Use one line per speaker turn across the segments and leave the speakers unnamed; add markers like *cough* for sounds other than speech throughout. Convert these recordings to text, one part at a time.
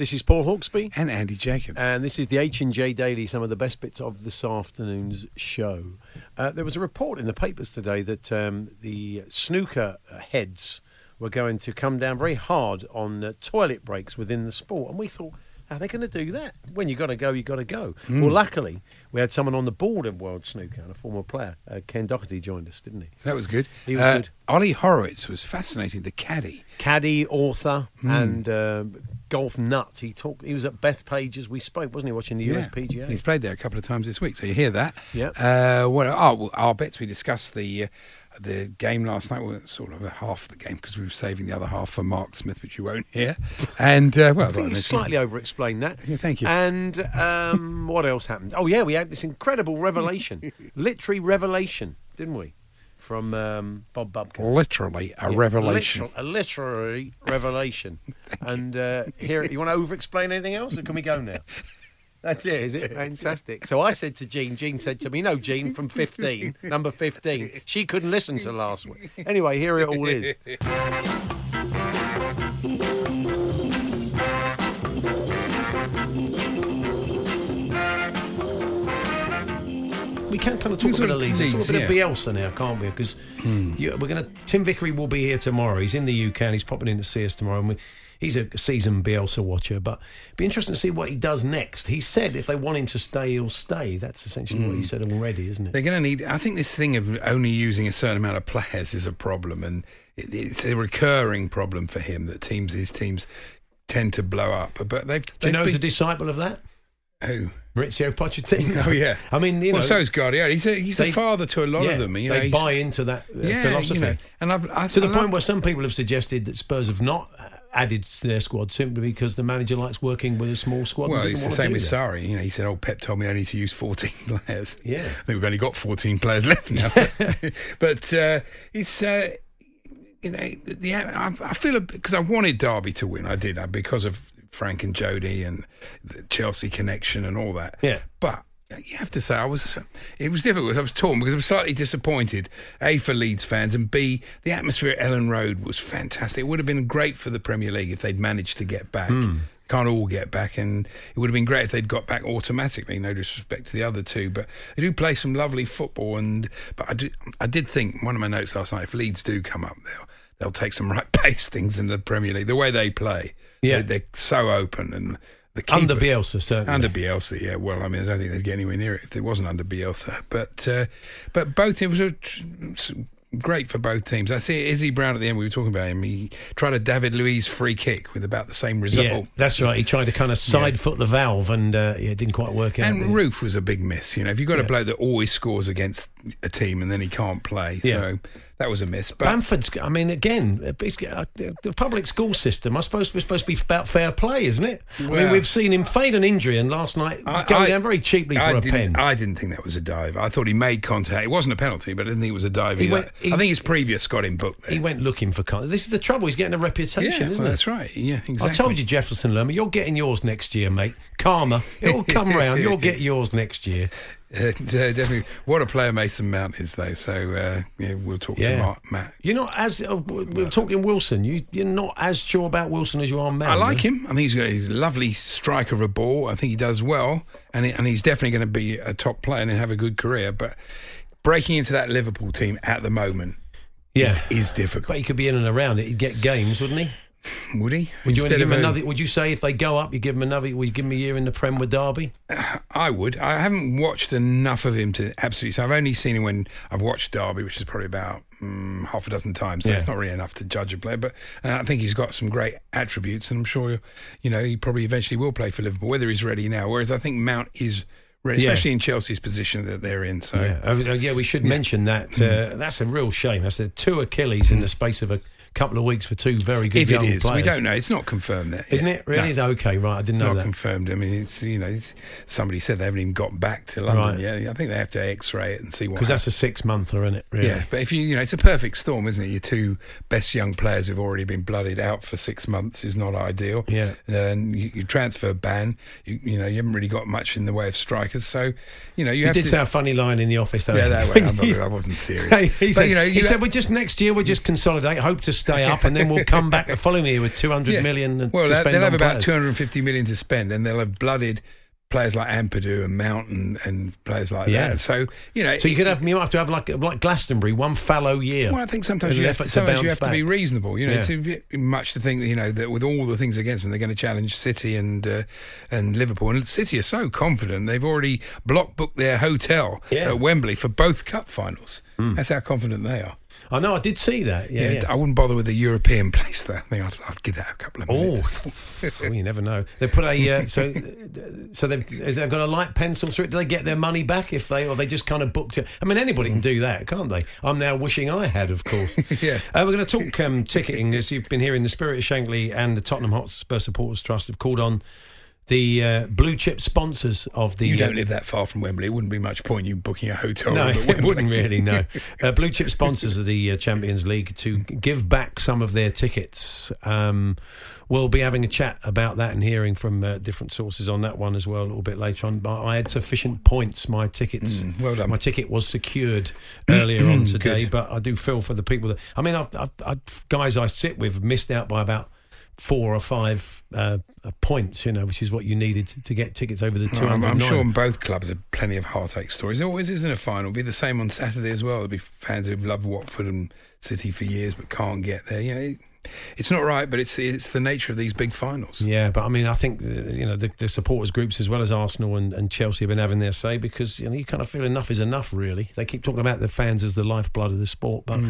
This is Paul Hawksbee.
And Andy Jacobs.
And this is the H&J Daily, some of the best bits of this afternoon's show. Uh, there was a report in the papers today that um, the snooker heads were going to come down very hard on uh, toilet breaks within the sport. And we thought, how are they going to do that? When you got to go, you've got to go.
Hmm.
Well, luckily, we had someone on the board of World Snooker, and a former player, uh, Ken Doherty, joined us, didn't he?
that was good.
He was
Uh,
good.
Ollie Horovitz was fascinating. The caddy.
Caddy, author,
Hmm.
and uh, golf nut. He talked. He was at Bethpage's. We spoke, wasn't he, watching the US
Yeah.
PGA?
He's played there a couple of times this week, so you hear that.
Yep.
Uh, what? Oh, well, our bets. We discussed the uh, the game last night. Well, sort of a half the game because we were saving the other half for Mark Smith, which you won't hear. *laughs* And uh, well,
I think you slightly over-explained that.
Yeah, thank you.
And um, *laughs* what else happened? Oh yeah, we had this incredible revelation, *laughs* literary revelation, didn't we? From um, Bob Bubkin.
literally a
Yeah,
revelation.
literal- a literary revelation. and uh, here, you want to over-explain anything else, or can we go now? That's it, is it? *laughs* Fantastic. So I said to Jean, Jean said to me, no, Jean, from 15, number 15. She couldn't listen to last week. Anyway, here it all is. *laughs* can kind of talk
These
a bit of Leeds,
Leeds,
talk a bit
yeah.
of Bielsa now, can't we? Because hmm. we're going to. Tim Vickery will be here tomorrow. He's in the UK and he's popping in to see us tomorrow. And we, he's a seasoned Bielsa watcher, but it'd be interesting to see what he does next. He said if they want him to stay, he'll stay. That's essentially what he hmm. said already, isn't it?
They're going to need. I think this thing of only using a certain amount of players is a problem, and it, it's a recurring problem for him that teams, his teams, tend to blow up. But they've.
Do you know he's a disciple of that?
who?
Mauricio Pochettino. *laughs*
Oh yeah.
I mean, you
well,
know,
so is Guardiola. He's a, he's
they-
the father to a lot
yeah,
of them. You know,
they
he's-
buy into that uh,
yeah,
philosophy.
You know, and I've, I,
to the
I
point where some people have suggested that Spurs have not added to their squad simply because the manager likes working with a small squad.
Well, it's the same with. Sarri. You know, he said, "Oh, Pep told me I need to use 14 *laughs* players."
Yeah.
I think we've only got 14 players left now. *laughs* but uh, it's. Uh, you know, the, the I, I feel because I wanted Derby to win. I did uh, because of Frank and Jody and the Chelsea connection and all that.
Yeah.
but you have to say I was. It was difficult. I was torn because I was slightly disappointed. A for Leeds fans and B the atmosphere at Elland Road was fantastic. It would have been great for the Premier League if they'd managed to get back. Hmm. Can't all get back, and it would have been great if they'd got back automatically. No disrespect to the other two, but they do play some lovely football. And but I do, I did think one of my notes last night. If Leeds do come up, they'll they'll take some *laughs* right pastings in the Premier League. The way they play,
Yeah.
they, are so open and. The
Under
keeper-
Bielsa, certainly.
under Bielsa, yeah. Well, I mean, I don't think they'd get anywhere near it if it wasn't under Bielsa. But uh, but both it was a great for both teams. I see Izzy Brown at the end. We were talking about him. He tried a David Luiz free kick with about the same result.
Yeah, that's right. He tried to kind of side foot the valve and uh, yeah, it didn't quite work out.
And Roofe was a big miss. You know, if you've got
Yeah.
a bloke that always scores against a team and then he can't play,
Yeah.
so that was a miss. But
Bamford's, I mean, again, uh, the public school system, I suppose, is supposed to be about fair play, isn't it? I mean, we've seen him fade an injury and last night
I-
go
I-
down very cheaply for
I
a pen.
I didn't think that was a dive. I thought he made contact. It wasn't a penalty, but I didn't think it was a dive.
He
either.
went- he-
I think his previous got him booked there.
he went looking for contact. This is the trouble. He's getting a reputation,
yeah,
isn't
well,
it?
that's right. Yeah, exactly.
I told you, Jefferson Lerma, you're getting yours next year, mate. Karma. It'll come *laughs* round. You'll get *laughs* yours next year. *laughs*
Uh, definitely. What a player Mason Mount is, though. So uh, yeah, we'll talk
Yeah.
to Mark, Matt.
You're not as, uh, we we're talking Wilson, you, you're not as sure about Wilson as you are Mount.
I like him. I think he's, he's a lovely striker of a ball. I think he does well, and he, and he's definitely going to be a top player and have a good career. But breaking into that Liverpool team at the moment
Yeah.
is, is difficult.
But he could be in and around it. He'd get games, wouldn't he?
Would he?
Would you give
a-
another? Would you say if they go up, you give them another? Would you give them a year in the Prem with Derby? *sighs*
I would. I haven't watched enough of him to absolutely. So I've only seen him when I've watched Derby, which is probably about um, half a dozen times. So
Yeah.
it's not really enough to judge a player. But uh, I think he's got some great attributes, and I'm sure you know he probably eventually will play for Liverpool, whether he's ready now. Whereas I think Mount is ready,
Yeah.
especially in Chelsea's position that they're in. So
Yeah, uh, uh, yeah we should mention that. Uh, that's a real shame. That's the two Achilles in the space of a couple of weeks for two very good
if it
young
is,
players.
we don't know. It's not confirmed there,
Isn't it? Really?
No.
Is okay, right? I didn't
It's
know
not
that.
confirmed. I mean, it's you know, it's, somebody said they haven't even got back to London
Right.
yet. I think they have to X-ray it and see what.
Because that's a six monther, isn't it? Really?
Yeah, but if you, you know, it's a perfect storm, isn't it? Your two best young players who've already been blooded out for six months is not ideal.
Yeah.
and you, you transfer ban. You, you know, you haven't really got much in the way of strikers, so you know you
You
have
did
to.
say a funny line in the office, though.
yeah, that way. *laughs* Not, I wasn't serious. *laughs*
He
but
said,
you know,
he
you
said
ha-
we just next year We're just consolidate, hope to stay up, and then we'll come back the following year with two hundred
yeah.
million.
Well,
to
they'll,
spend
they'll have
on
about 250 million to spend, and they'll have blooded players like Ampadu and Mountain and, and players like
Yeah.
that. So you know,
So you could have you might have to have like like Glastonbury, one fallow year.
Well, I think sometimes you have, to, sometimes you have to be reasonable. You know,
Yeah.
it's much to think that you know that with all the things against them, they're going to challenge City and uh, and Liverpool. And City are so confident they've already block booked their hotel
Yeah.
At Wembley for both cup finals. That's how confident they are.
I know, I did see that. Yeah,
Yeah,
yeah.
I wouldn't bother with the European *laughs* place though. I think I'd, I'd give that a couple of
Oh,
minutes. *laughs*
well, you never know. They put a uh, so *laughs* so they've they've got a light pencil through it. Do they get their money back if they or they just kind of booked it? I mean, anybody can do that, can't they? I'm now wishing I had, of course.
Yeah.
Uh, we're going to talk um, ticketing as you've been hearing. The Spirit of Shankly and the Tottenham Hotspur Supporters Trust have called on the uh, blue chip sponsors of the.
You
uh,
don't live that far from Wembley. It wouldn't be much point you booking a hotel.
No, *laughs* it wouldn't really. No, *laughs* uh, blue chip sponsors of the uh, Champions League to give back some of their tickets. Um, we'll be having a chat about that and hearing from uh, different sources on that one as well a little bit later on. But I had sufficient points. My tickets,
Mm, well done.
My ticket was secured earlier *clears throat* on today,
Good.
but I do feel for the people that. I mean, I've, I've, I've, guys I sit with missed out by about. Four or five uh, uh, points, you know, which is what you needed to, to get tickets over the two
I'm. I'm sure in both clubs have plenty of heartache stories. There always is in a final. It'll be the same on Saturday as well. There'll be fans who've loved Watford and City for years but can't get there. You know, it, it's not right, but it's it's the nature of these big finals.
Yeah, but I mean, I think uh, you know the, the supporters groups as well as Arsenal and, and Chelsea have been having their say because you know you kind of feel enough is enough. Really, they keep talking about the fans as the lifeblood of the sport, but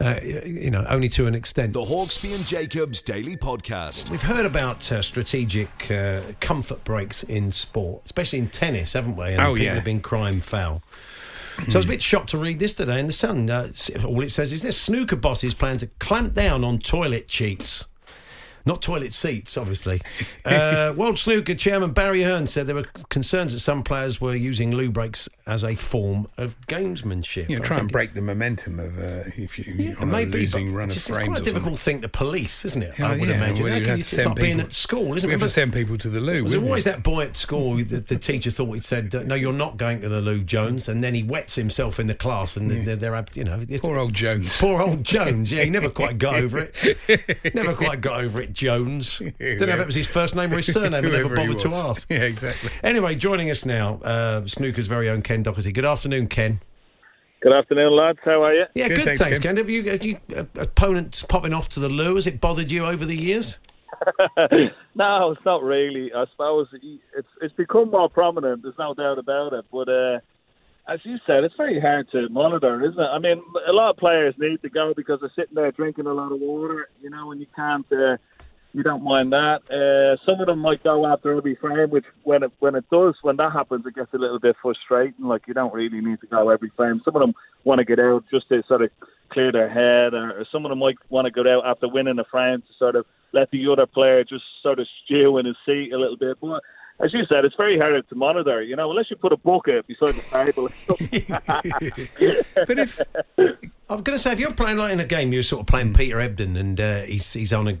uh, you know only to an extent.
The Hawksbee and Jacobs Daily Podcast.
We've heard about uh, strategic uh, comfort breaks in sport, especially in tennis, haven't we? And
Oh,
people
yeah.
have been crime foul. So I was a bit shocked to read this today in the Sun. Uh, all it says is this: snooker bosses plan to clamp down on toilet cheats. Not toilet seats, obviously. Uh, *laughs* World Snooker Chairman Barry Hearn said there were concerns that some players were using loo breaks as a form of gamesmanship.
You know, try and break the momentum of uh, if you
Yeah,
on
maybe,
a losing run of
just,
frames.
it's quite a difficult thing to police, isn't it?
Yeah,
I would
yeah,
imagine.
well, you'd have
you-
to send
like being
people-
at school, isn't
We
it?
have to send people to the loo.
was there
wouldn't
always
we?
that boy at school that the teacher thought he'd said, "No, you're not going to the loo, Jones," and then he wets himself in the class, and they're, they're, you know,
Poor old Jones.
Poor old Jones. Yeah, he never quite got over it. *laughs* Never quite got over it, Jones. *laughs* Don't know if it was his first name or his *laughs* surname. I never bothered to ask.
Yeah, exactly.
Anyway, joining us now, uh, Snooker's very own Ken Doherty. Good afternoon, Ken.
Good afternoon, lads. How are you?
Yeah,
Good,
good.
thanks,
thanks,
Ken.
Ken. Have you, have you uh, opponents popping off to the loo? Has it bothered you over the years? *laughs*
no, it's not really. I suppose it's it's become more prominent. There's no doubt about it. But uh, as you said, it's very hard to monitor, isn't it? I mean, a lot of players need to go because they're sitting there drinking a lot of water, you know, and you can't. Uh, you don't mind that. Uh, some of them might go after every frame, which when it when it does, when that happens, it gets a little bit frustrating. Like you don't really need to go every frame. Some of them want to get out just to sort of clear their head, or, or some of them might want to go out after winning a frame to sort of let the other player just sort of stew in his seat a little bit. But as you said, it's very hard to monitor. You know, unless you put a bucket beside the table. *laughs*
But if
I'm going to say, if you're playing like in a game, you're sort of playing Peter Ebdon, and uh, he's he's on a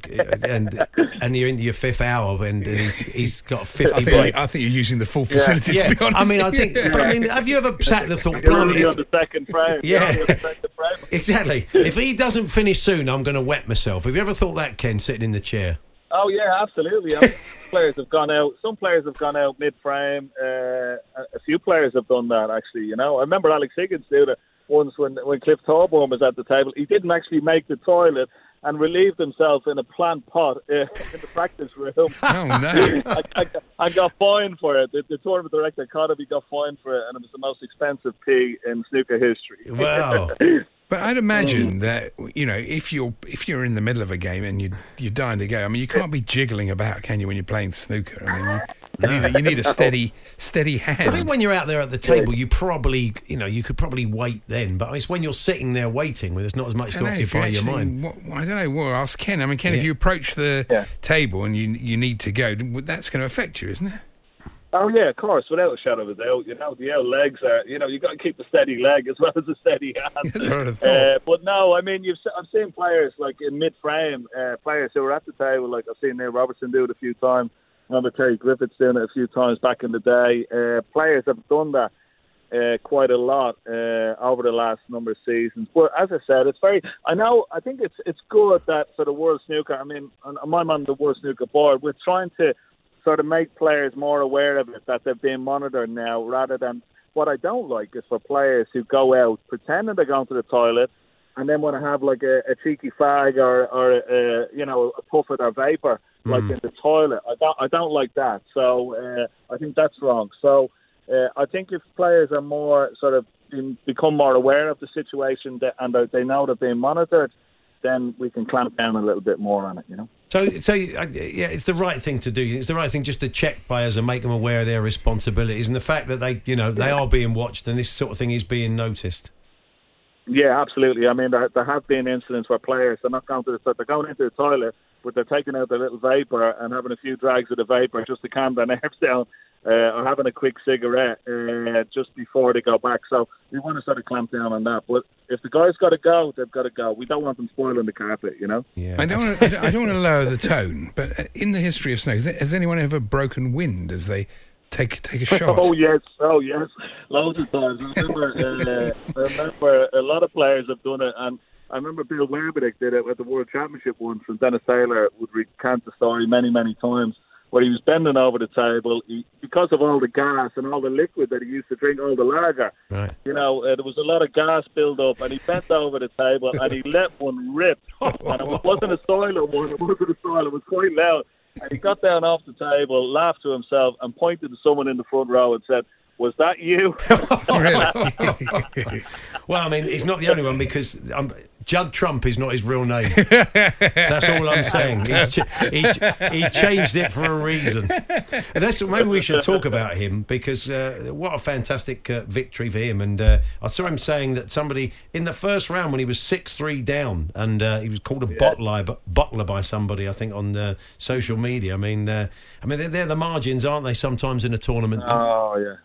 and and you're into your fifth hour, and, and he's he's got a
I
fifty
think,
break.
I think you're using the full facilities.
Yeah,
to be honest.
I mean, I think, but I mean, have you ever sat there and thought,
You're
blimey,
only on the second frame.
Yeah.
only on the second frame.
exactly. If he doesn't finish soon, I'm going to wet myself. Have you ever thought that, Ken, sitting in the chair?
Oh yeah, absolutely. I mean, players have gone out. Some players have gone out mid-frame. Uh, a few players have done that actually. You know, I remember Alex Higgins did it once when when Cliff Thorburn was at the table. He didn't actually make the toilet, and relieved himself in a plant pot uh, in the practice room. *laughs*
Oh no!
I, I, I got fined for it. The, the tournament director Conaby got fined for it, and it was the most expensive pee in snooker history.
Wow. *laughs*
But I'd imagine mm. that you know if you're if you're in the middle of a game and you you're dying to go. I mean, you can't be jiggling about, can you, when you're playing snooker? I mean, you, you, need, a, you need a *laughs* steady steady hand.
I think when you're out there at the table, you probably, you know, you could probably wait then. But it's when you're sitting there waiting, where there's not as much
I
to
don't know, if you
occupy your mind.
what- I don't know. Well, ask Ken. I mean, Ken, if you approach the
Yeah.
table and you you need to go, that's going to affect you, isn't it?
Oh yeah, of course, without a shadow of a doubt. You know, the old legs are. You know, you got to keep a steady leg as well as a steady *laughs* hand.
That's what thought.
Uh, but no, I mean, you've se- I've seen players like in mid-frame, uh, players who are at the table. Like I've seen Neil Robertson do it a few times. I remember Terry Griffiths doing it a few times back in the day. Uh, players have done that uh, quite a lot uh, over the last number of seasons. But as I said, it's very. I know. I think it's it's good that for the World Snooker. I mean, and I'm on the World Snooker board. We're trying to sort of make players more aware of it that they're being monitored now, rather than what I don't like is for players who go out pretending they're going to the toilet and then want to have like a, a cheeky fag or or a, you know a puff of their vapor like in the toilet. I don't I don't like that. So uh, I think that's wrong. So uh, I think if players are more sort of in, become more aware of the situation that, and they know they're being monitored, then we can clamp down a little bit more on it. You know.
So, so uh, yeah, it's the right thing to do. It's the right thing just to check players and make them aware of their responsibilities and the fact that they, you know, they are being watched and this sort of thing is being noticed.
Yeah, absolutely. I mean, there, there have been incidents where players are not going to the they're going into the toilet, but they're taking out their little vapor and having a few drags of the vapor just to calm their nerves *laughs* down, uh, or having a quick cigarette uh, just before they go back. So we want to sort of clamp down on that. But if the guy's got to go, they've got to go. We don't want them spoiling the carpet, you know.
Yeah.
I don't, want to, I don't, I don't want to lower the tone, but uh, in the history of snow, has, has anyone ever broken wind as they take take a shot?
Oh yes, oh yes, loads of times. I remember, uh, I remember a lot of players have done it, and I remember Bill Werbeniuk did it at the World Championship once, and Dennis Taylor would recount the story many, many times, where he was bending over the table he, because of all the gas and all the liquid that he used to drink, all the lager.
Right.
You know, uh, there was a lot of gas build up, and he bent over the table and he let one rip, *laughs* and it wasn't a silent one. It wasn't a silent. It was quite loud. And he got down off the table, laughed to himself, and pointed to someone in the front row and said, "Was that you?" *laughs* *laughs*
really? *laughs*
Well, I mean, he's not the only one because um, Judd Trump is not his real name. That's all I'm saying. He's ch- he, ch- he changed it for a reason. And that's maybe we should talk about him because uh, what a fantastic uh, victory for him. And uh, I saw him saying that somebody in the first round when he was six three down and uh, he was called a bottler, but bottler by somebody I think on uh, social media. I mean, uh, I mean they're, they're the margins, aren't they? Sometimes in a tournament.
Oh yeah,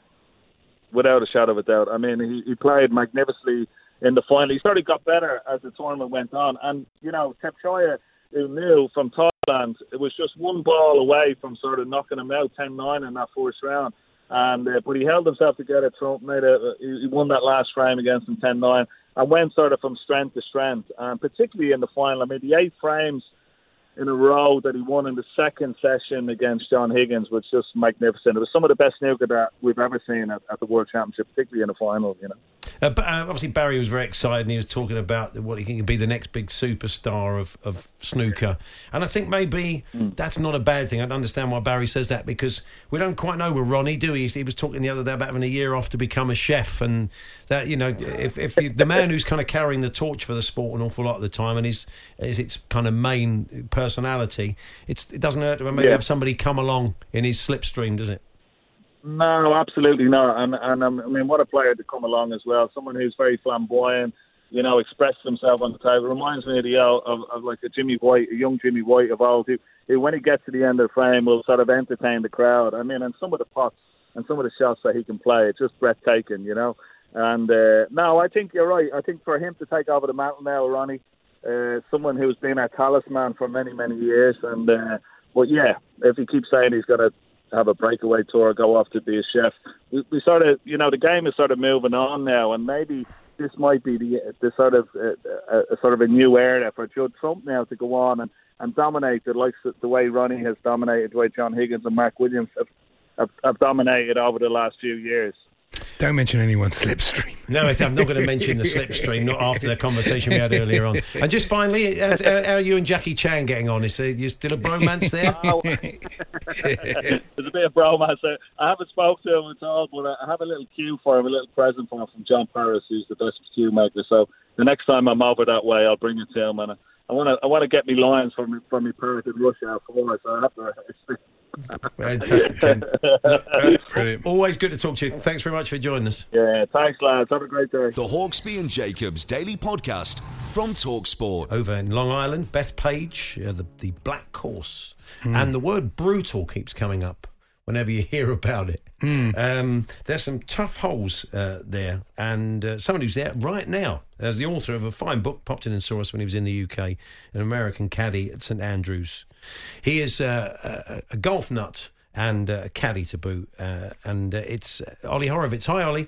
without a shadow of a doubt. I mean, he, he played magnificently in the final. He started got better as the tournament went on, and you know, Thepchaiya, who knew from Thailand, it was just one ball away from sort of knocking him out 10-9 in that first round. And uh, but he held himself together. Trump made a he won that last frame against him 10-9 and went sort of from strength to strength. And particularly in the final, I mean, the eight frames in a row that he won in the second session against John Higgins was just magnificent. It was some of the best snooker that we've ever seen at, at the World Championship, particularly in the final. You know.
Uh, but uh, obviously, Barry was very excited and he was talking about what he can be the next big superstar of, of snooker. And I think maybe that's not a bad thing. I don't understand why Barry says that because we don't quite know with Ronnie, do we? He was talking the other day about having a year off to become a chef. And that, you know, if, if you, the man who's kind of carrying the torch for the sport an awful lot of the time and is, is its kind of main personality, it's, it doesn't hurt to maybe
Yeah.
have somebody come along in his slipstream, does it?
No, absolutely not. And and um, I mean, what a player to come along as well. Someone who's very flamboyant, you know, expressed himself on the table. Reminds me of the uh, of, of like a Jimmy White, a young Jimmy White of old, who, who when he gets to the end of the frame will sort of entertain the crowd. I mean, and some of the pots and some of the shots that he can play, it's just breathtaking, you know. And uh, no, I think you're right. I think for him to take over the mantle now, Ronnie, uh, someone who's been our talisman for many, many years. And uh, but yeah, if he keeps saying he's going to have a breakaway tour, go off to be a chef, we, we sort of, you know, the game is sort of moving on now, and maybe this might be the the sort of uh, uh, uh, sort of a new era for Judd Trump now to go on and, and dominate the likes of the way Ronnie has dominated, the way John Higgins and Mark Williams have, have dominated over the last few years.
Don't mention anyone's slipstream. *laughs*
No, I'm not going to mention the slipstream, not after the conversation we had earlier on. And just finally, how, uh, how are you and Jackie Chan getting on? Is there you still a bromance there? *laughs*
Oh, There's a bit of bromance there. I haven't spoke to him at all, but I have a little cue for him, a little present for him from John Paris, who's the best cue maker. So the next time I'm over that way, I'll bring it to him, and I want to I want to get me lines from me from me Perth in Rush Hour Four. So I have to. *laughs*
Fantastic, Ken. *laughs*
Brilliant.
Always good to talk to you. Thanks very much for joining us.
Yeah, thanks, lads. Have a great day.
The Hawksbee and Jacobs Daily Podcast from Talksport.
Over in Long Island, Bethpage, uh, the, the Black Course. And the word brutal keeps coming up whenever you *laughs* hear about it. Um, there's some tough holes uh, there. And uh, someone who's there right now, as the author of a fine book, popped in and saw us when he was in the UK, an American caddy at St Andrews. He is uh, a, a golf nut and uh, a caddy to boot. Uh, and uh, it's uh, Ollie Horovitz. Hi, Ollie.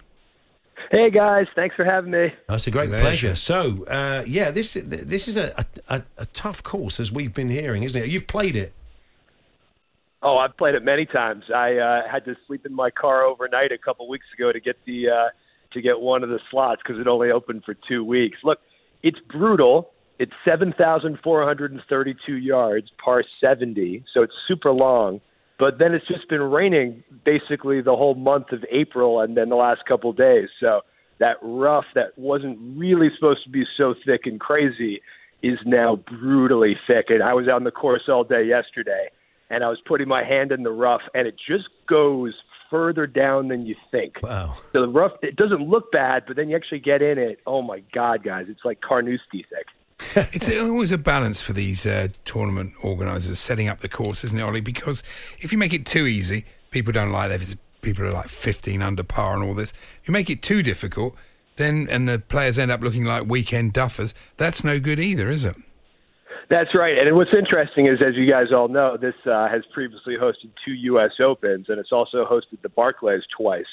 Hey guys, thanks for having me.
That's a great
Pleasure.
pleasure. So, uh, yeah, this this is a, a, a tough course, as we've been hearing, isn't it? You've played it.
Oh, I've played it many times. I uh, had to sleep in my car overnight a couple weeks ago to get the uh, to get one of the slots because it only opened for two weeks. Look, it's brutal. It's seven thousand four hundred and thirty-two yards, par seventy, so it's super long. But then it's just been raining basically the whole month of April and then the last couple of days. So that rough that wasn't really supposed to be so thick and crazy is now brutally thick. And I was on the course all day yesterday and I was putting my hand in the rough, and it just goes further down than you think.
Wow.
So the rough, it doesn't look bad, but then you actually get in it. Oh my God, guys, it's like Carnoustie thick. *laughs*
It's always a balance for these uh, tournament organisers setting up the course, isn't it, Ollie? Because if you make it too easy, people don't like that. If people are like 15 under par and all this. If you make it too difficult, then and the players end up looking like weekend duffers. That's no good either, is it?
That's right. And what's interesting is, as you guys all know, this uh, has previously hosted two U.S. Opens, and it's also hosted the Barclays twice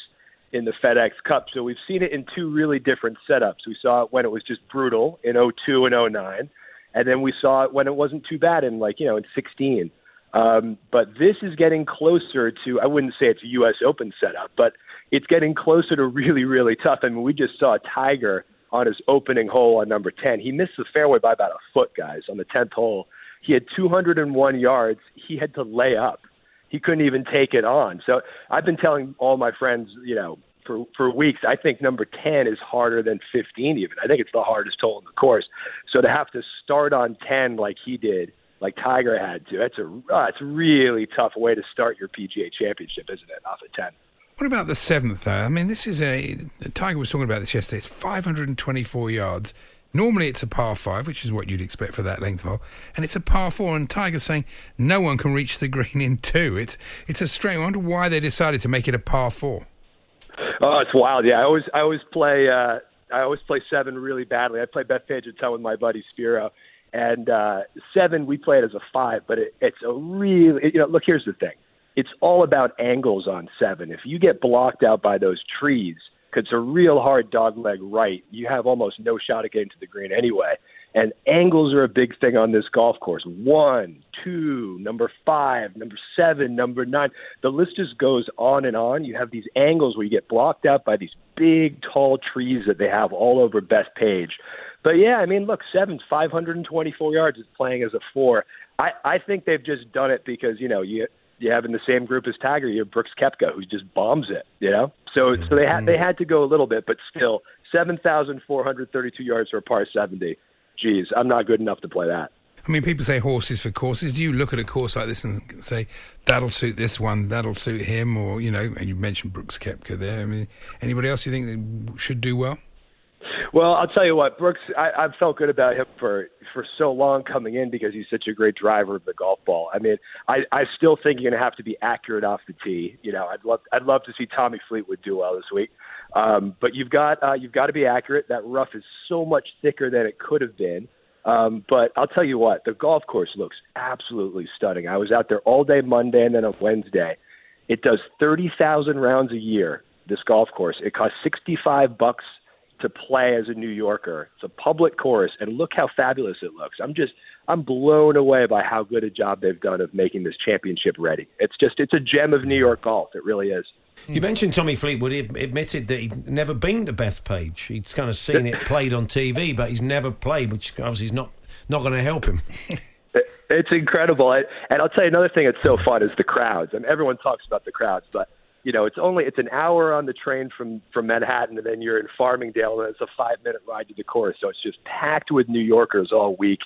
in the FedEx Cup. So we've seen it in two really different setups. We saw it when it was just brutal in 02 and 09, and then we saw it when it wasn't too bad in like you know in 16. Um, but this is getting closer to. I wouldn't say it's a U.S. Open setup, but it's getting closer to really, really tough. I mean, we just saw Tiger on his opening hole on number 10. He missed the fairway by about a foot, guys, on the 10th hole. He had 201 yards. He had to lay up. He couldn't even take it on. So I've been telling all my friends, you know, for for weeks, I think number 10 is harder than 15 even. I think it's the hardest hole in the course. So to have to start on 10 like he did, like Tiger had to, that's a uh, it's a really tough way to start your PGA championship, isn't it? Off of 10.
What about the seventh, though? I mean, this is a. Tiger was talking about this yesterday. It's 524 yards. Normally it's a par five, which is what you'd expect for that length hole, and it's a par four. And Tiger's saying no one can reach the green in two. It's it's a strange. I wonder why they decided to make it a par four.
Oh, it's wild. Yeah, I always I always play uh I always play seven really badly. I play Bethpage a ton with my buddy Spiro. And uh seven we play it as a five, but it, it's a really you know, look here's the thing. It's all about angles on seven. If you get blocked out by those trees, because it's a real hard dogleg right, you have almost no shot at getting to the green anyway. And angles are a big thing on this golf course. One, two, number five, number seven, number nine. The list just goes on and on. You have these angles where you get blocked out by these big, tall trees that they have all over Bethpage. But yeah, I mean, look, seven's 524 yards is playing as a four. I, I think they've just done it because, you know, you you have in the same group as Tiger, you have Brooks Koepka who just bombs it, you know? So so they had they had to go a little bit, but still seven thousand four hundred thirty two yards for a par seventy. Geez, I'm not good enough to play that.
I mean, people say horses for courses. Do you look at a course like this and say that'll suit this one, that'll suit him, or you know? And you mentioned Brooks Koepka there. I mean, anybody else you think should do well?
Well, I'll tell you what, Brooks. I, I've felt good about him for for so long coming in because he's such a great driver of the golf ball. I mean, I I still think you're going to have to be accurate off the tee. You know, I'd love I'd love to see Tommy Fleetwood do well this week. Um, but you've got uh, you've got to be accurate. That rough is so much thicker than it could have been. Um, but I'll tell you what, the golf course looks absolutely stunning. I was out there all day Monday and then on Wednesday. It does thirty thousand rounds a year. This golf course. It costs sixty five bucks to play as a New Yorker. It's a public course, and look how fabulous it looks. I'm just I'm blown away by how good a job they've done of making this championship ready. It's just it's a gem of New York golf. It really is.
You mentioned Tommy Fleetwood. He admitted that he'd never been to Bethpage. He's kind of seen it played on TV, but he's never played, which obviously is not not going to help him. *laughs*
It's incredible, and I'll tell you another thing that's so fun is the crowds. I And everyone talks about the crowds, but you know, it's only it's an hour on the train from from Manhattan, and then you're in Farmingdale, and it's a five minute ride to the course. So it's just packed with New Yorkers all week,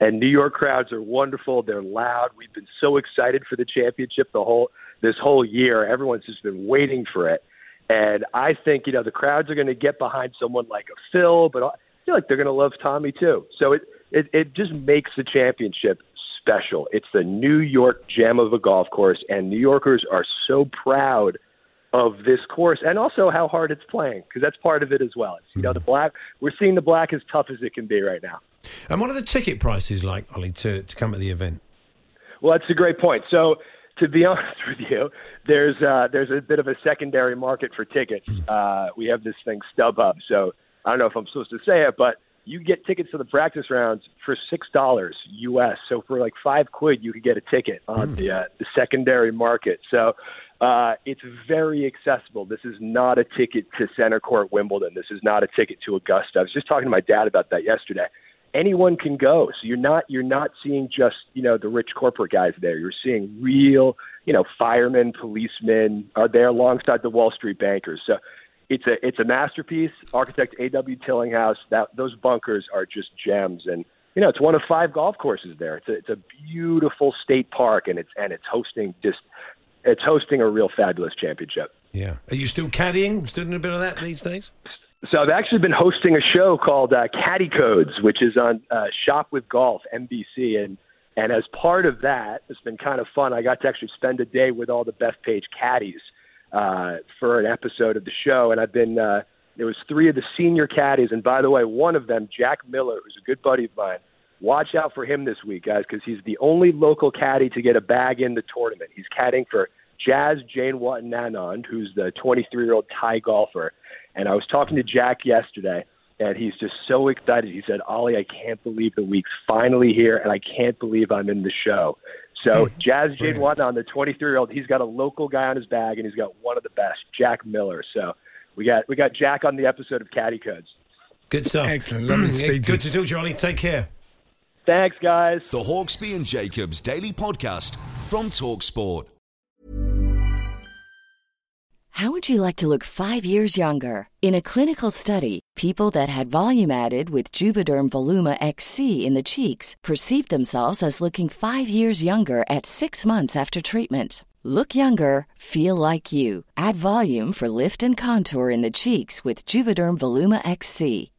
and New York crowds are wonderful. They're loud. We've been so excited for the championship the whole this whole year. Everyone's just been waiting for it, and I think you know the crowds are going to get behind someone like a Phil, but I feel like they're going to love Tommy too. So it it it just makes the championship special. It's the New York gem of a golf course, and New Yorkers are so proud of this course and also how hard it's playing because that's part of it as well. It's, you know, the black, we're seeing the black as tough as it can be right now.
And what are the ticket prices like, Ollie, to, to come to the event?
Well, that's a great point. So, to be *laughs* honest with you, there's uh, there's a bit of a secondary market for tickets. Uh, we have this thing StubHub, so I don't know if I'm supposed to say it, but you get tickets to the practice rounds for six dollars US. So for like five quid, you could get a ticket on mm. the uh, the secondary market. So uh, it's very accessible. This is not a ticket to center court Wimbledon. This is not a ticket to Augusta. I was just talking to my dad about that yesterday. Anyone can go, so you're not you're not seeing just you know the rich corporate guys there. You're seeing real you know firemen, policemen are there alongside the Wall Street bankers. So it's a it's a masterpiece. Architect A.W. Tillinghast. That those bunkers are just gems, and you know it's one of five golf courses there. It's a it's a beautiful state park, and it's and it's hosting just it's hosting a real fabulous championship.
Yeah. Are you still caddying? Still doing a bit of that these days?
So I've actually been hosting a show called uh, Caddy Codes, which is on uh, Shop with Golf NBC, and and as part of that, it's been kind of fun. I got to actually spend a day with all the Bethpage caddies uh, for an episode of the show, and I've been. Uh, there was three of the senior caddies, and by the way, one of them, Jack Miller, who's a good buddy of mine. Watch out for him this week, guys, because he's the only local caddy to get a bag in the tournament. He's caddying for Jazz Janewattananond, who's the 23 year old Thai golfer. And I was talking to Jack yesterday, and he's just so excited. He said, Ollie, I can't believe the week's finally here, and I can't believe I'm in the show. So *laughs* Jazz Jane Watton, the 23 year old, he's got a local guy on his bag, and he's got one of the best, Jack Miller. So we got we got Jack on the episode of Caddy Codes.
Good stuff.
Excellent. Lovely to mm, speak
Good to talk to you, Ollie. Take care.
Thanks, guys.
The Hawksbee and Jacobs Daily Podcast from Talksport.
How would you like to look five years younger? In a clinical study, people that had volume added with Juvederm Voluma XC in the cheeks perceived themselves as looking five years younger at six months after treatment. Look younger, feel like you. Add volume for lift and contour in the cheeks with Juvederm Voluma XC.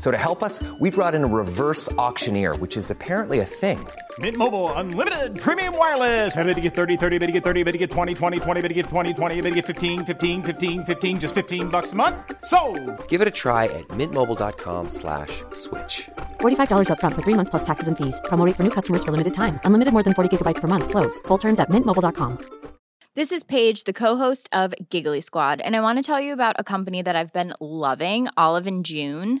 So to help us, we brought in a reverse auctioneer, which is apparently a thing.
Mint Mobile unlimited premium wireless. Ready to get 30, 30, bit to get 30, bit to get 20, 20, 20, bit to get 20, 20, bit to get 15, 15, 15, 15 just 15 bucks a month. So,
Give it a try at mintmobile.com/switch. slash
$45 up front for 3 months plus taxes and fees. Promo rate for new customers for limited time. Unlimited more than 40 gigabytes per month slows. Full terms at mintmobile.com.
This is Paige, the co-host of Giggly Squad, and I want to tell you about a company that I've been loving, Olive and June.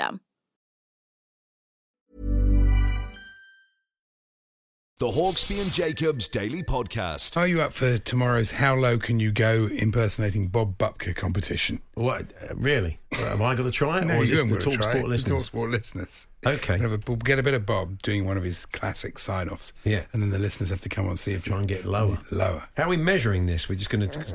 The Hawksbee and Jacobs Daily Podcast.
Are you up for tomorrow's How Low Can You Go impersonating Bob Bupka competition?
What? Uh, really? Have I got to try it?
No,
or is
you
this
haven't
the
got to try it.
listeners?
Talksport listeners.
Okay.
We'll, have a- we'll get a bit of Bob doing one of his classic sign offs.
Yeah.
And then the listeners have to come on and see if
Try and get lower.
Lower.
How are we measuring this? We're just going *laughs* to.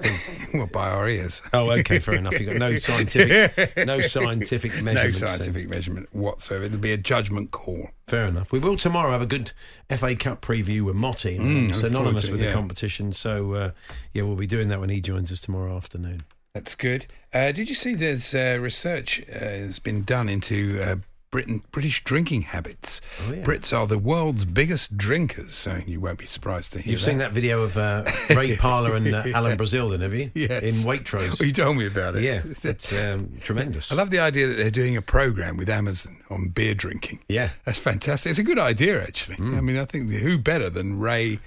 well, by our ears.
Oh, okay, fair enough. You've got no scientific, no *laughs* scientific
No
measurements. then.
scientific measurement whatsoever. It'll be a judgment call.
Fair enough. We will tomorrow have a good FA Cup preview with Motty,
Mm,
It's
look forward
synonymous
to it,
with the
yeah.
competition. So, uh, yeah, we'll be doing that when he joins us tomorrow afternoon.
That's good. Uh, did you see there's uh, research uh, has been done into uh, Britain British drinking habits?
Oh, yeah.
Brits are the world's biggest drinkers, so you won't be surprised to hear
You've seen that video of uh, *laughs* Ray Parlour and uh, Alan Brazil, then, have you?
Yes.
In Waitrose.
Well, you told me about it.
Yeah, it's um, tremendous.
I love the idea that they're doing a program with Amazon on beer drinking.
Yeah.
That's fantastic. It's a good idea, actually.
Mm.
I mean, I think who better than Ray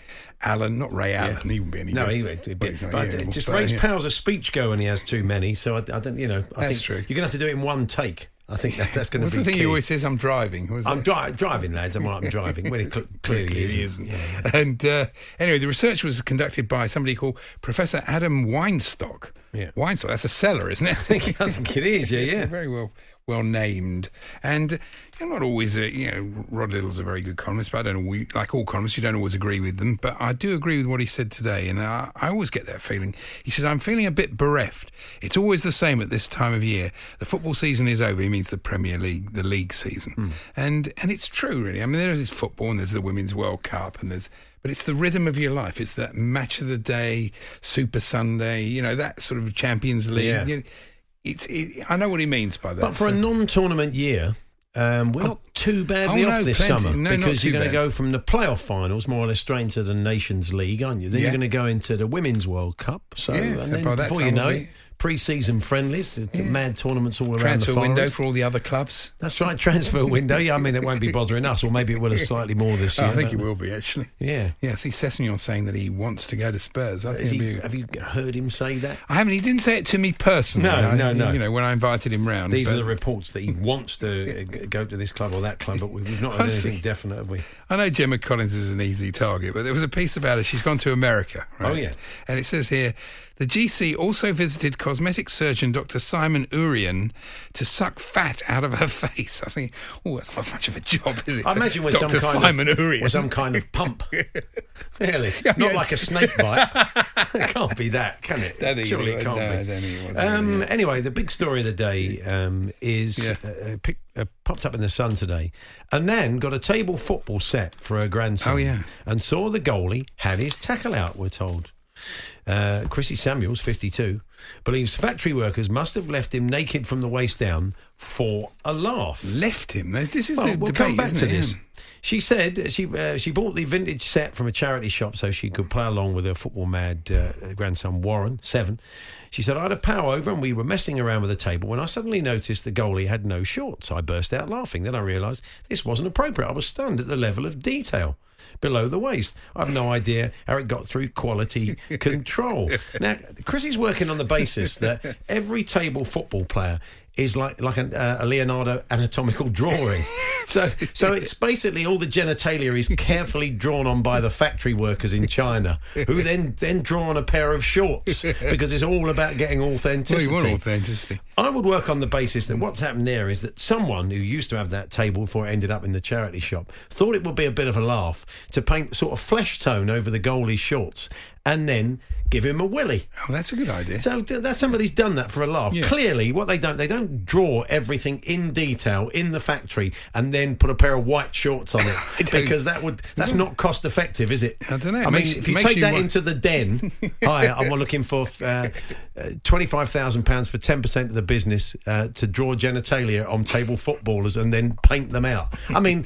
Allen? Not Ray Allen. He wouldn't be any
No,
good.
he,
Well,
but,
he's not
but
here
just Ray's
yeah.
powers of speech go when he has too many. So I, I don't, you know, I
That's
think
true.
you're going to have to do it in one take. I think that, that's going to
What's
be
the thing
key.
he always says? I'm driving.
I'm dri- driving, lads. I'm, I'm driving. When it cl- *laughs* clearly
Clearly
isn't.
isn't. And uh, anyway, the research was conducted by somebody called Professor Adam Weinstock.
Yeah.
Weinstock, that's a cellar, isn't it? *laughs*
I think, I think it is. Yeah, *laughs* yeah.
Very well well named. And I'm not always, a, you know, Rod Liddle's a very good columnist, but I don't know, like all columnists, you don't always agree with them. But I do agree with what he said today. And I, I always get that feeling. He says, I'm feeling a bit bereft. It's always the same at this time of year. The football season is over. He means the Premier League, the league season. Hmm. And, and it's true, really. I mean, there is football and there's the Women's World Cup and there's but it's the rhythm of your life. It's that match of the day, Super Sunday, you know, that sort of Champions League.
Yeah.
You know, it's, it, I know what he means by that.
But for
So-
a non-tournament year, um, we're not too badly
Oh, no,
off this
plenty.
summer
No,
because you're going to go from the playoff finals more or less straight into the Nations League, aren't you? Then
Yeah.
you're going to go into the Women's World Cup. So,
Yeah, so by that
before you know it, pre-season friendlies, the mad tournaments all around
transfer
the Far
window for all the other clubs.
That's right, transfer window. Yeah, I mean it won't be bothering us, or maybe it will have slightly more this year.
I think it will be actually.
Yeah.
Yeah, see Sessegnon saying that he wants to go to Spurs. I, think
he, have you heard him say that?
I haven't. He didn't say it to me personally.
No,
I-
no, no.
You know, when I invited him round.
These
but
are the reports that he *laughs* wants to uh, go to this club or that club, but we've not heard anything definite, have we?
I know Gemma Collins is an easy target, but there was a piece about her. She's gone to America. Right?
Oh, yeah.
And it says here the GC also visited cosmetic surgeon Dr. Simon Ourian to suck fat out of her *laughs* face. I think, oh, that's not much of a job, is it?
I imagine with
Dr.
some kind
Simon
of
Ourian.
with some kind of pump. *laughs* really,
Yeah,
not
yeah.
like a snake bite. *laughs* it can't be that, can it?
Don't
Surely it can't
No,
be.
it
Um,
really.
Anyway, the big story of the day um, is
Yeah.
uh, uh, pick, uh, popped up in the Sun today. A nan got a table football set for her grandson.
Oh, yeah.
and saw the goalie had his tackle out. We're told. Uh, Chrissy Samuels, 52, believes factory workers must have left him naked from the waist down for a laugh.
Left him. This is
Well,
the
we'll
debate,
come back
isn't
to
it?
this.
Yeah.
She said she uh, she bought the vintage set from a charity shop so she could play along with her football mad uh, grandson Warren, seven. She said I had a power over and we were messing around with the table when I suddenly noticed the goalie had no shorts. I burst out laughing. Then I realised this wasn't appropriate. I was stunned at the level of detail below the waist. I've no idea how it got through quality control. *laughs* Now, Chrissy's working on the basis that every table football player is like like a, uh, a Leonardo anatomical drawing. *laughs* so so it's basically all the genitalia is carefully drawn on by the factory workers in China, who *laughs* then then draw on a pair of shorts because it's all about getting
Well,
authenticity.
you want authenticity.
I would work on the basis that what's happened there is that someone who used to have that table before it ended up in the charity shop thought it would be a bit of a laugh to paint sort of flesh tone over the goalie's shorts and then give him a willy.
Oh, that's a good idea.
So th- that somebody's done that for a laugh.
Yeah.
Clearly, what they don't they don't draw everything in detail in the factory and then put a pair of white shorts on it *laughs* because that would that's not cost effective, is it?
I don't know.
I mean,
makes-
if you take
you
that
want-
into the den, *laughs* hi, I'm looking for uh, twenty five thousand pounds for ten percent of the business uh, to draw genitalia on table footballers and then paint them out. I mean.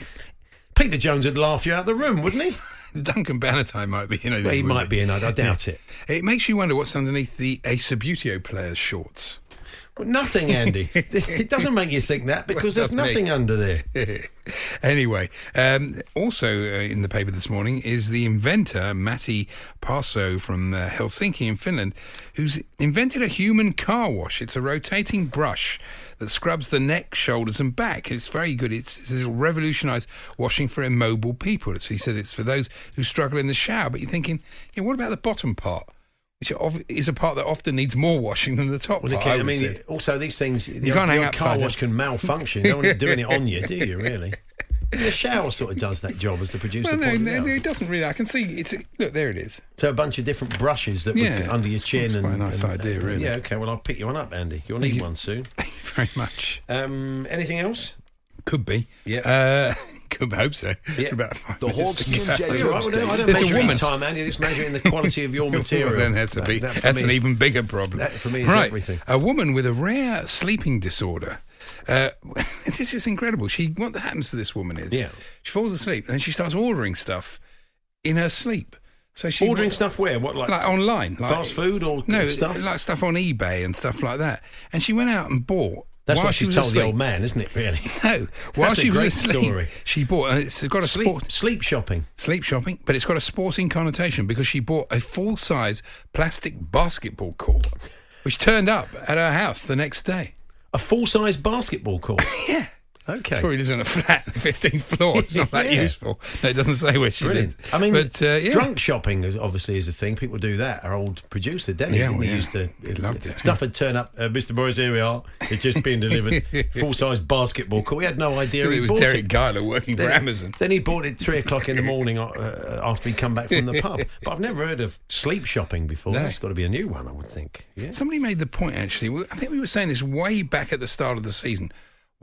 Peter Jones would laugh you out of the room, wouldn't he? *laughs*
Duncan Bannatyne might be in it.
Well, he might be in it. I doubt it.
It makes you wonder what's underneath the A Subbuteo player's shorts.
Well, nothing, Andy. *laughs* it doesn't make you think that because
Well,
there's nothing
me.
under there. *laughs*
anyway, um, also uh, in the paper this morning is the inventor, Matti Parso from uh, Helsinki in Finland, who's invented a human car wash. It's a rotating brush that scrubs the neck, shoulders, and back. It's very good. It's, it's revolutionised washing for immobile people. He said it's for those who struggle in the shower. But you're thinking, yeah, what about the bottom part? Which is a part that often needs more washing than the top
Well,
part.
okay,
I
I mean, also these things. You
can't hang
car wash
eh?
can malfunction. You don't want it doing it on you, do you? Really? *laughs* The shower sort of does that job, as the producer
Well, no, no, no, it doesn't really. I can see it's look there. It is.
So a bunch of different brushes that
Yeah.
under your chin
That's
and
quite a nice
and-
idea,
and-
really.
Yeah, okay. Well, I'll pick you one up, Andy. You'll need
you.
one soon. *laughs*
Thank you very much.
Um, anything else?
Could be.
Yeah.
Uh, *laughs* could hope so.
Yeah.
About five
The Hawks
to
and
go.
Well, I don't, I don't
There's a
measure in
woman-
time, Andy. I just measure the quality of your material. *laughs*
Well, then that's a
That-
big,
that for
that's an
is-
even bigger problem.
that for me is
right.
everything.
A woman with a rare sleeping disorder. Uh, *laughs* this is incredible. She what happens to this woman is
Yeah.
she falls asleep and then she starts ordering stuff in her sleep. So she
Ordering stuff where? What like,
like online, like,
fast food or
no
stuff?
like stuff on eBay and stuff like that. And she went out and bought.
That's
while
what
she
told
asleep.
the old man, isn't it? Really? *laughs*
No, *laughs* while
That's a
she was
great
asleep,
story.
she bought. It's got a
Sleep,
sport,
sleep shopping.
sleep shopping, but it's got a sporting connotation because she bought a full size plastic basketball court, which turned up at her house the next day.
A full size basketball court. *laughs*
Yeah.
Okay.
Probably lives on a flat, on the 15th floor. It's not that *laughs*
Yeah.
useful. No, it doesn't say where she
Brilliant.
lives.
I mean,
but, uh, yeah.
drunk shopping is, obviously is a thing. People do that. Our old producer, Denny,
Yeah,
didn't
well,
he
yeah.
used to.
He loved it,
Stuff would turn up. Uh, Mr. Boys, here we are. It's just been delivered. *laughs* Full size basketball court. We had no idea he
It was Derek
it.
Geiler working for
Then-
Amazon.
Then he bought it three o'clock in the morning uh, after he'd come back from the pub. *laughs* But I've never heard of sleep shopping before.
No.
That's got to be a new one, I would think. Yeah.
Somebody made the point, actually. I think we were saying this way back at the start of the season.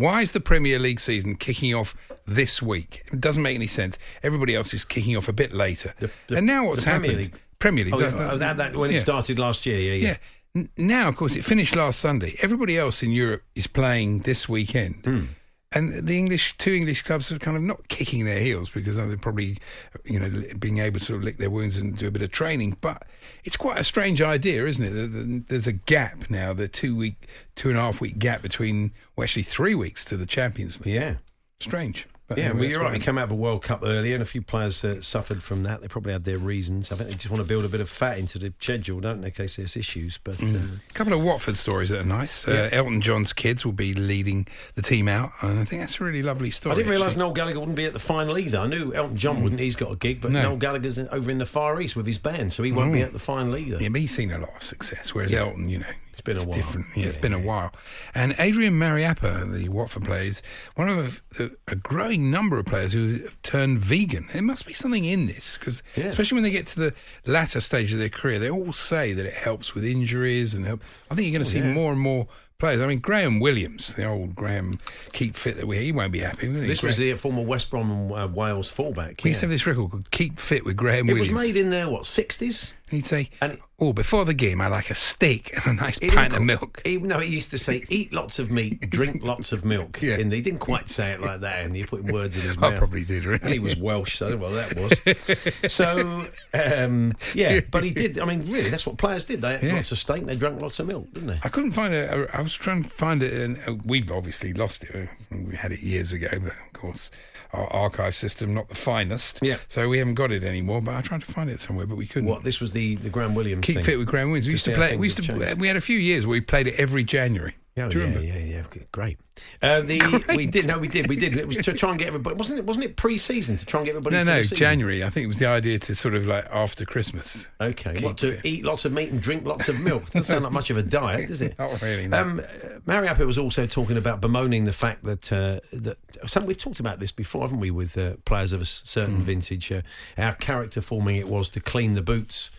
Why is the Premier League season kicking off this week? It doesn't make any sense. Everybody else is kicking off a bit later.
the-
and now what's
the Premier? League.
Premier League.
Oh,
that-
that, that, that- when
yeah.
it started last year, yeah, yeah.
Yeah. N- Now, of course, it finished last Sunday. Everybody else in Europe is playing this weekend.
Hmm.
And the English, two English clubs are kind of not kicking their heels because they're probably, you know, being able to lick their wounds and do a bit of training. But it's quite a strange idea, isn't it? There's a gap now, the two week, two and a half week gap between, well, actually three weeks to the Champions League.
Yeah.
Strange. But
Yeah, well, you're right. We came out of a World Cup earlier, and a few players uh, suffered from that. They probably had their reasons. I think they just want to build a bit of fat into the schedule, don't they, in case there's issues. But uh,
A couple of Watford stories that are nice. Uh, Elton John's kids will be leading the team out, and I think that's a really lovely story.
I didn't realise. Noel Gallagher wouldn't be at the final either. I knew Elton John wouldn't. He's got a gig, but
No.
Noel Gallagher's in, over in the Far East with his band, so he won't be at the final either.
Yeah, but he's seen a lot of success, whereas
Yeah.
Elton, you know,
It's been a while.
different. Yeah, it's been a while. And Adrian Mariappa, the Watford player, is one of a, a growing number of players who have turned vegan. There must be something in this, because
Yeah.
especially when they get to the latter stage of their career, they all say that it helps with injuries and help. I think you're going to see
yeah.
more and more players. I mean, Graham Williams, the old Graham keep fit that we he won't be happy. Will he?
This was the former West Brom and uh, Wales fullback.
We
yeah.
used to have this record called "Keep Fit" with Graham
It
Williams.
It was made in the what sixties.
And he'd say,
And it-
"Oh, before the game, I like a steak and a nice pint of milk."
He, no, he used to say, "Eat lots of meat, drink *laughs* lots of milk."
Yeah.
and he didn't quite say it like that, and he put words in his mouth.
I probably did, really.
And he was Welsh, so well that was. *laughs* so um, yeah, but he did. I mean, really, that's what players did. They had
Yeah.
lots of steak, and they drank lots of milk, didn't they?
I couldn't find it. I- I was trying to find it, and uh, we've obviously lost it. Uh, We had it years ago, but of course, our archive system not the finest.
Yeah.
So we haven't got it anymore. But I tried to find it somewhere, but we couldn't.
What this was the the Graham Williams
Keep
thing.
fit with Graham Williams. We
To
used to play. We used to.
changed.
We had a few years where we played it every January.
Oh, yeah,
remember?
yeah, yeah, great. Uh, the we did no, we did, we did. It was to try and get everybody. Wasn't it? Wasn't it pre-season to try and get everybody?
No, no,
the?
January. I think it was the idea to sort of like after Christmas.
Okay,
Keep
what to
fit.
eat lots of meat and drink lots of milk? Doesn't sound like much of a diet, does it? *laughs*
Not really, no.
Um, uh, Mariappa was also talking about bemoaning the fact that uh, that some we've talked about this before, haven't we? With uh, players of a certain
Hmm.
vintage, uh, how character forming it was to clean the boots.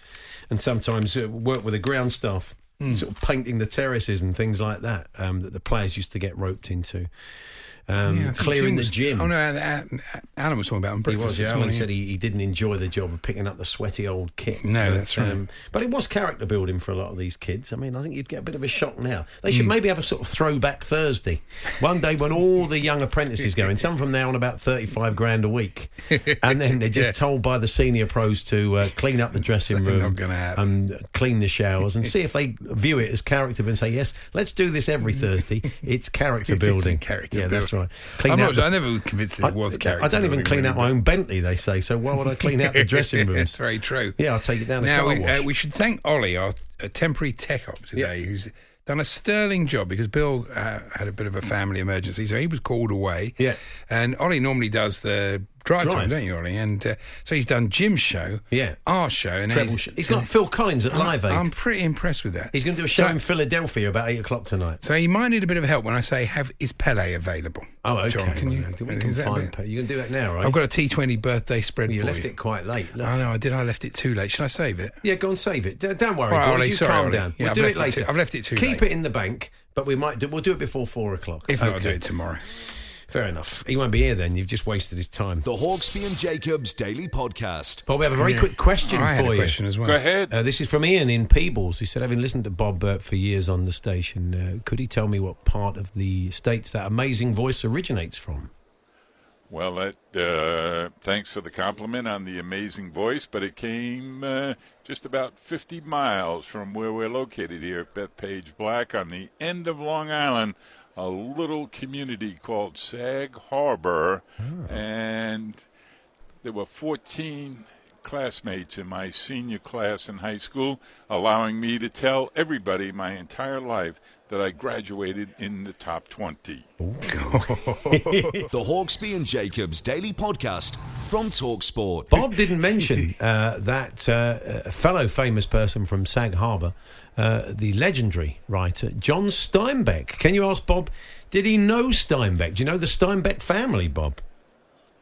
And sometimes uh, work with the ground staff,
Mm.
sort of painting the terraces and things like that um, that the players used to get roped into. Um,
Yeah,
clearing the gym.
Oh no, Alan was talking about on
He was. Yeah,
morning.
said he, he didn't enjoy the job of picking up the sweaty old kit.
No,
But,
that's right.
but it was character building for a lot of these kids. I mean, I think you'd get a bit of a shock now. They should
Mm.
maybe have a sort of throwback Thursday, one day when all the young apprentices go in. Some them now on about thirty-five grand a week, and then they're just *laughs*
Yeah.
told by the senior pros to uh, clean up the dressing room and clean the showers, and *laughs* see if they view it as character and say, "Yes, let's do this every Thursday. It's *laughs* character building."
character
yeah, that's right. Clean
I'm not-
the-
I never was convinced that it was character
I don't even clean out my own Bentley. They say so. Why would I clean out the dressing *laughs* rooms?
That's very true.
Yeah, I'll take it down.
Now we, uh, we should thank Ollie, our uh, temporary tech op today, who's done a sterling job because Bill uh, had a bit of a family emergency, so he was called away.
Yeah.
and Ollie normally does the drive,
Drive.
time, don't you, Ollie? And uh, so he's done Jim's show,
Yeah.
our show, and
Treble
he's,
sh- He's like Phil Collins at
I'm,
Live Aid.
I'm pretty impressed with that.
He's going to do a show
So-
in Philadelphia about eight o'clock tonight.
So he might need a bit of help when I say, "Have is Pele available?"
Oh, okay.
John, can you?
Well, we can find
bit-
Pe- you can do that now, right?
I've got a T20 birthday spread.
You
for
left
you.
it quite late. Look.
Oh no, I did. I left it too late. Should I save it?
Yeah, go and save it. D- Don't worry,
right. Ollie,
you
sorry,
calm
Ollie.
down.
Yeah,
we'll
I've
do it
it
later.
too- I've left it too late.
Keep
late.
it in the bank, but we might do. We'll do it before four o'clock.
If not, I'll do it tomorrow.
Fair enough. He won't be here then. You've just wasted his time.
The Hawksbee and Jacobs Daily Podcast.
Bob, we have a very
Yeah.
quick question
I had
for
a
you.
question as well.
Go ahead.
Uh, this is from Ian in Peebles. He said, having listened to Bob Burt for years on the station, uh, could he tell me what part of the states that amazing voice originates from?
Well, that, uh, thanks for the compliment on the amazing voice, but it came uh, just about 50 miles from where we're located here at Bethpage Black on the end of Long Island, a little community called Sag Harbor. And there were 14 classmates in my senior class in high school, allowing me to tell everybody my entire life that I graduated in the top 20. *laughs*
The Hawksbee and Jacobs Daily Podcast from Talksport.
Bob didn't mention uh, that uh, a fellow famous person from Sag Harbor, uh, the legendary writer John Steinbeck. Can you ask Bob, did he know Steinbeck? Do you know the Steinbeck family, Bob?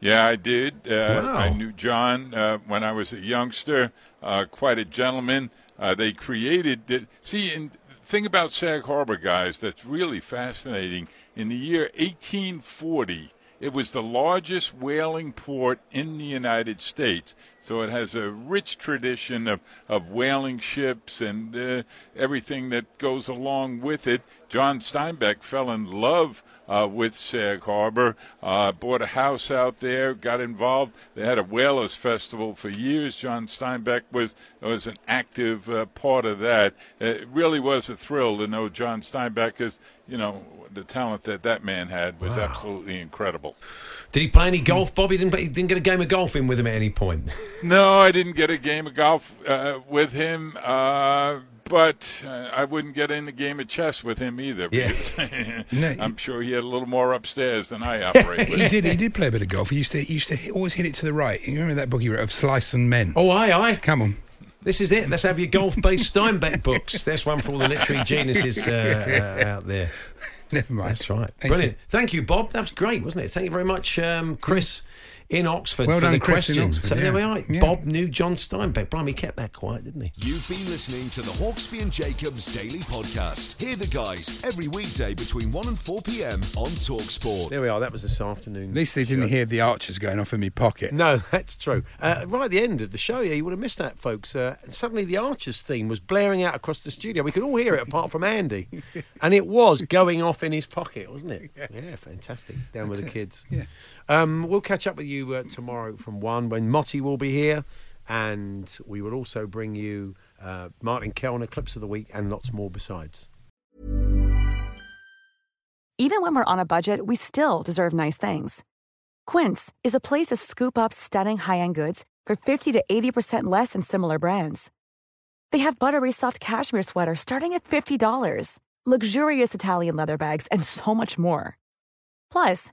Yeah, I did. Uh,
Wow.
I knew John uh, when I was a youngster. Uh, quite a gentleman. Uh, they created. The, see, and the thing about Sag Harbor, guys, that's really fascinating. In the year 1840, it was the largest whaling port in the United States. So it has a rich tradition of, of whaling ships and uh, everything that goes along with it. John Steinbeck fell in love uh, with Sag Harbor, uh, bought a house out there, got involved. They had a whalers festival for years. John Steinbeck was was an active uh, part of that. It really was a thrill to know John Steinbeck, because you know the talent that that man had was absolutely incredible.
Did he play any golf, Bobby? Didn't, he didn't get a game of golf in with him at any point. *laughs*
No, I didn't get a game of golf uh, with him, uh, but uh, I wouldn't get in a game of chess with him either.
Yeah. *laughs* *laughs*
No,
I'm sure he had a little more upstairs than I operate with.
he did. He did play a bit of golf. He used to. He used to always hit it to the right. You remember that book he wrote of Slice and Men?
Oh, aye, aye.
Come on.
This is it. Let's have your golf-based Steinbeck books. There's one for all the literary geniuses uh, uh, out there. *laughs*
Never mind.
That's right.
Thank
Brilliant. Thank you, Bob. That was great, wasn't it? Thank you very much, um, Chris in Oxford
Well
for
done,
the
Chris
question.
Oxford,
so there we are.
Yeah.
Bob knew John Steinbeck. Blimey, he kept that quiet, didn't he?
You've been listening to the Hawksbee and Jacobs Daily Podcast. Hear the guys every weekday between 1 and 4 p.m. on Talksport.
There we are. That was this afternoon.
At least they didn't hear the archers going off in my pocket.
No, *laughs* that's true. Uh, right at the end of the show, yeah, you would have missed that, folks. Uh, suddenly, the Archers theme was blaring out across the studio. We could all hear it, apart from Andy, *laughs* and it was going off in his pocket, wasn't it? Yeah, fantastic. Down with the kids.
Yeah.
Um, we'll catch up with you uh, tomorrow from one when Motty will be here, and we will also bring you uh, Martin Kelner clips of the week and lots more besides.
Even when we're on a budget, we still deserve nice things. Quince is a place to scoop up stunning high-end goods for 50 to 80% less than similar brands. They have buttery soft cashmere sweaters starting at $50, luxurious Italian leather bags, and so much more. Plus,